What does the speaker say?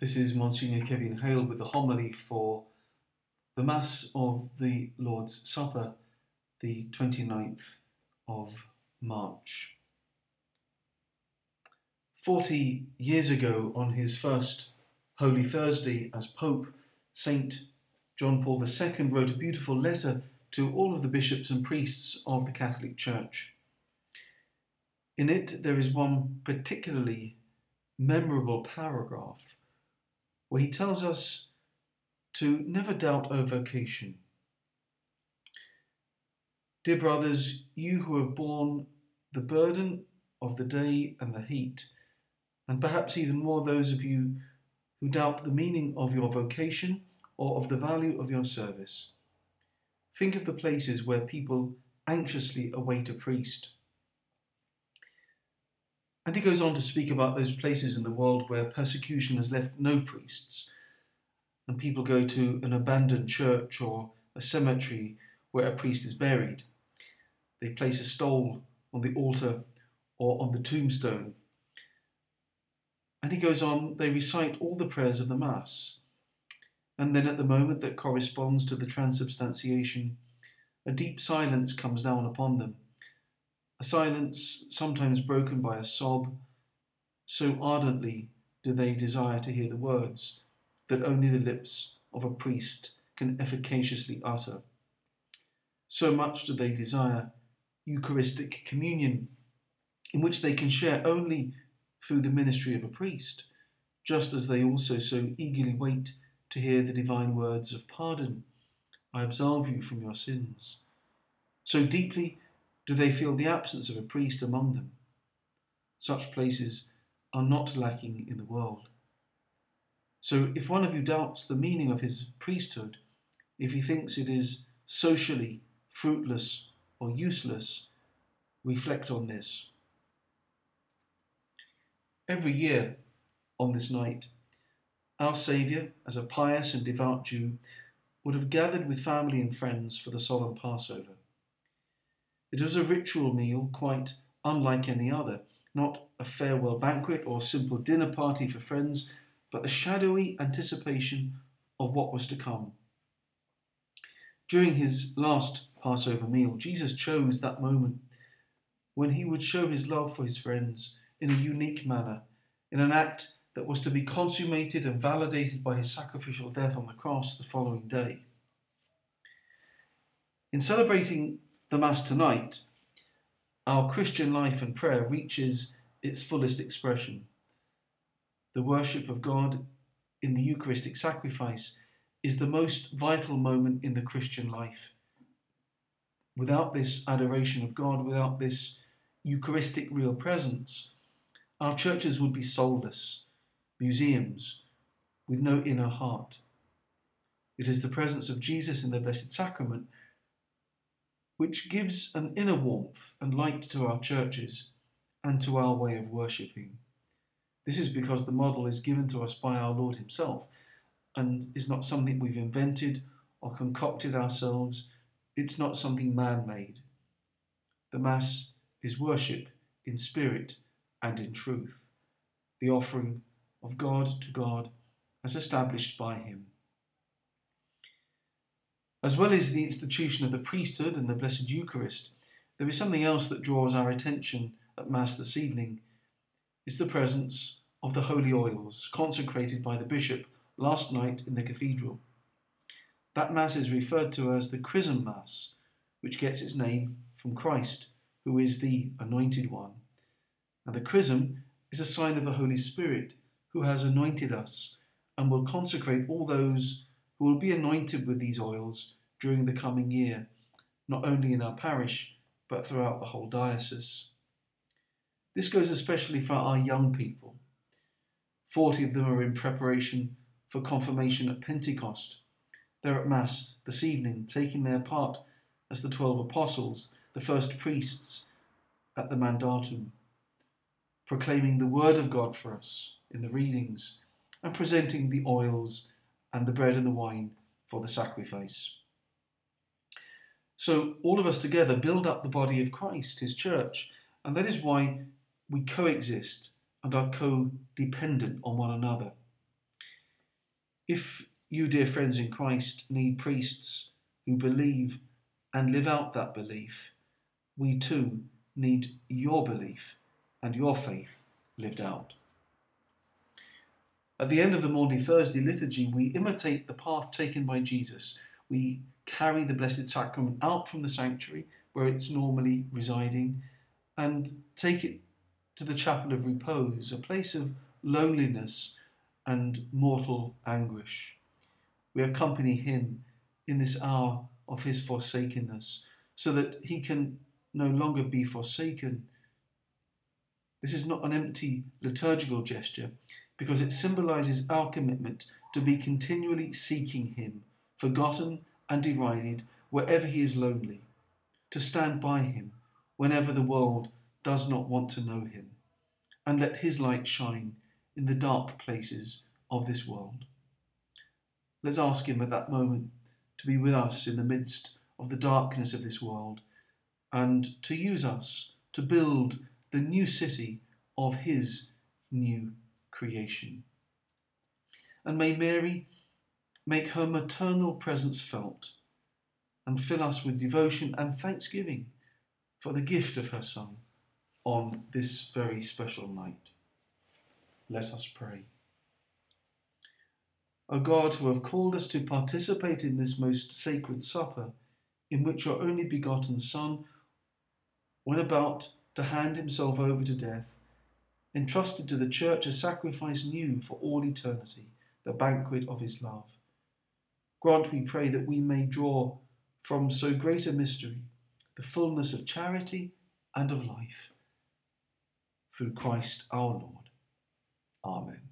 This is Monsignor Kevin Hale with the homily for the Mass of the Lord's Supper, the 29th of March. Forty years ago, on his first Holy Thursday as Pope, Saint John Paul II wrote a beautiful letter to all of the bishops and priests of the Catholic Church. In it, there is one particularly memorable paragraph where he tells us to never doubt our vocation. Dear brothers, you who have borne the burden of the day and the heat, and perhaps even more those of you who doubt the meaning of your vocation or of the value of your service, think of the places where people anxiously await a priest and he goes on to speak about those places in the world where persecution has left no priests, and people go to an abandoned church or a cemetery where a priest is buried. They place a stole on the altar or on the tombstone. And he goes on, they recite all the prayers of the Mass. And then at the moment that corresponds to the transubstantiation, a deep silence comes down upon them a silence sometimes broken by a sob, so ardently do they desire to hear the words that only the lips of a priest can efficaciously utter. So much do they desire Eucharistic communion, in which they can share only through the ministry of a priest, just as they also so eagerly wait to hear the divine words of pardon. I absolve you from your sins. So deeply do they feel the absence of a priest among them? Such places are not lacking in the world. So, if one of you doubts the meaning of his priesthood, if he thinks it is socially fruitless or useless, reflect on this. Every year, on this night, our Saviour, as a pious and devout Jew, would have gathered with family and friends for the solemn Passover. It was a ritual meal quite unlike any other, not a farewell banquet or simple dinner party for friends, but the shadowy anticipation of what was to come. During his last Passover meal, Jesus chose that moment when he would show his love for his friends in a unique manner, in an act that was to be consummated and validated by his sacrificial death on the cross the following day. In celebrating the Mass tonight, our Christian life and prayer reaches its fullest expression. The worship of God in the Eucharistic sacrifice is the most vital moment in the Christian life. Without this adoration of God, without this Eucharistic real presence, our churches would be soulless, museums with no inner heart. It is the presence of Jesus in the Blessed Sacrament which gives an inner warmth and light to our churches and to our way of worshipping. This is because the model is given to us by our Lord Himself and is not something we've invented or concocted ourselves. It's not something man made. The Mass is worship in spirit and in truth, the offering of God to God as established by Him. As well as the institution of the priesthood and the Blessed Eucharist, there is something else that draws our attention at Mass this evening. It's the presence of the holy oils consecrated by the bishop last night in the cathedral. That Mass is referred to as the Chrism Mass, which gets its name from Christ, who is the Anointed One. And the chrism is a sign of the Holy Spirit, who has anointed us and will consecrate all those who will be anointed with these oils during the coming year, not only in our parish, but throughout the whole diocese. This goes especially for our young people. Forty of them are in preparation for confirmation at Pentecost. They're at Mass this evening, taking their part as the twelve apostles, the first priests at the Mandatum, proclaiming the Word of God for us in the readings and presenting the oils and the bread and the wine for the sacrifice. So, all of us together build up the body of Christ, his church, and that is why we coexist and are co dependent on one another. If you, dear friends in Christ, need priests who believe and live out that belief, we too need your belief and your faith lived out. At the end of the Maundy Thursday liturgy, we imitate the path taken by Jesus. We carry the Blessed Sacrament out from the sanctuary where it's normally residing and take it to the chapel of repose, a place of loneliness and mortal anguish. We accompany him in this hour of his forsakenness so that he can no longer be forsaken. This is not an empty liturgical gesture because it symbolizes our commitment to be continually seeking him, forgotten and derided wherever he is lonely, to stand by him whenever the world does not want to know him, and let his light shine in the dark places of this world. Let's ask him at that moment to be with us in the midst of the darkness of this world and to use us to build the new city of his new creation. And may Mary make her maternal presence felt and fill us with devotion and thanksgiving for the gift of her Son on this very special night. Let us pray. O God, who have called us to participate in this most sacred supper, in which your only begotten Son when about to hand himself over to death, entrusted to the church a sacrifice new for all eternity, the banquet of his love. Grant, we pray, that we may draw from so great a mystery the fullness of charity and of life. Through Christ our Lord. Amen.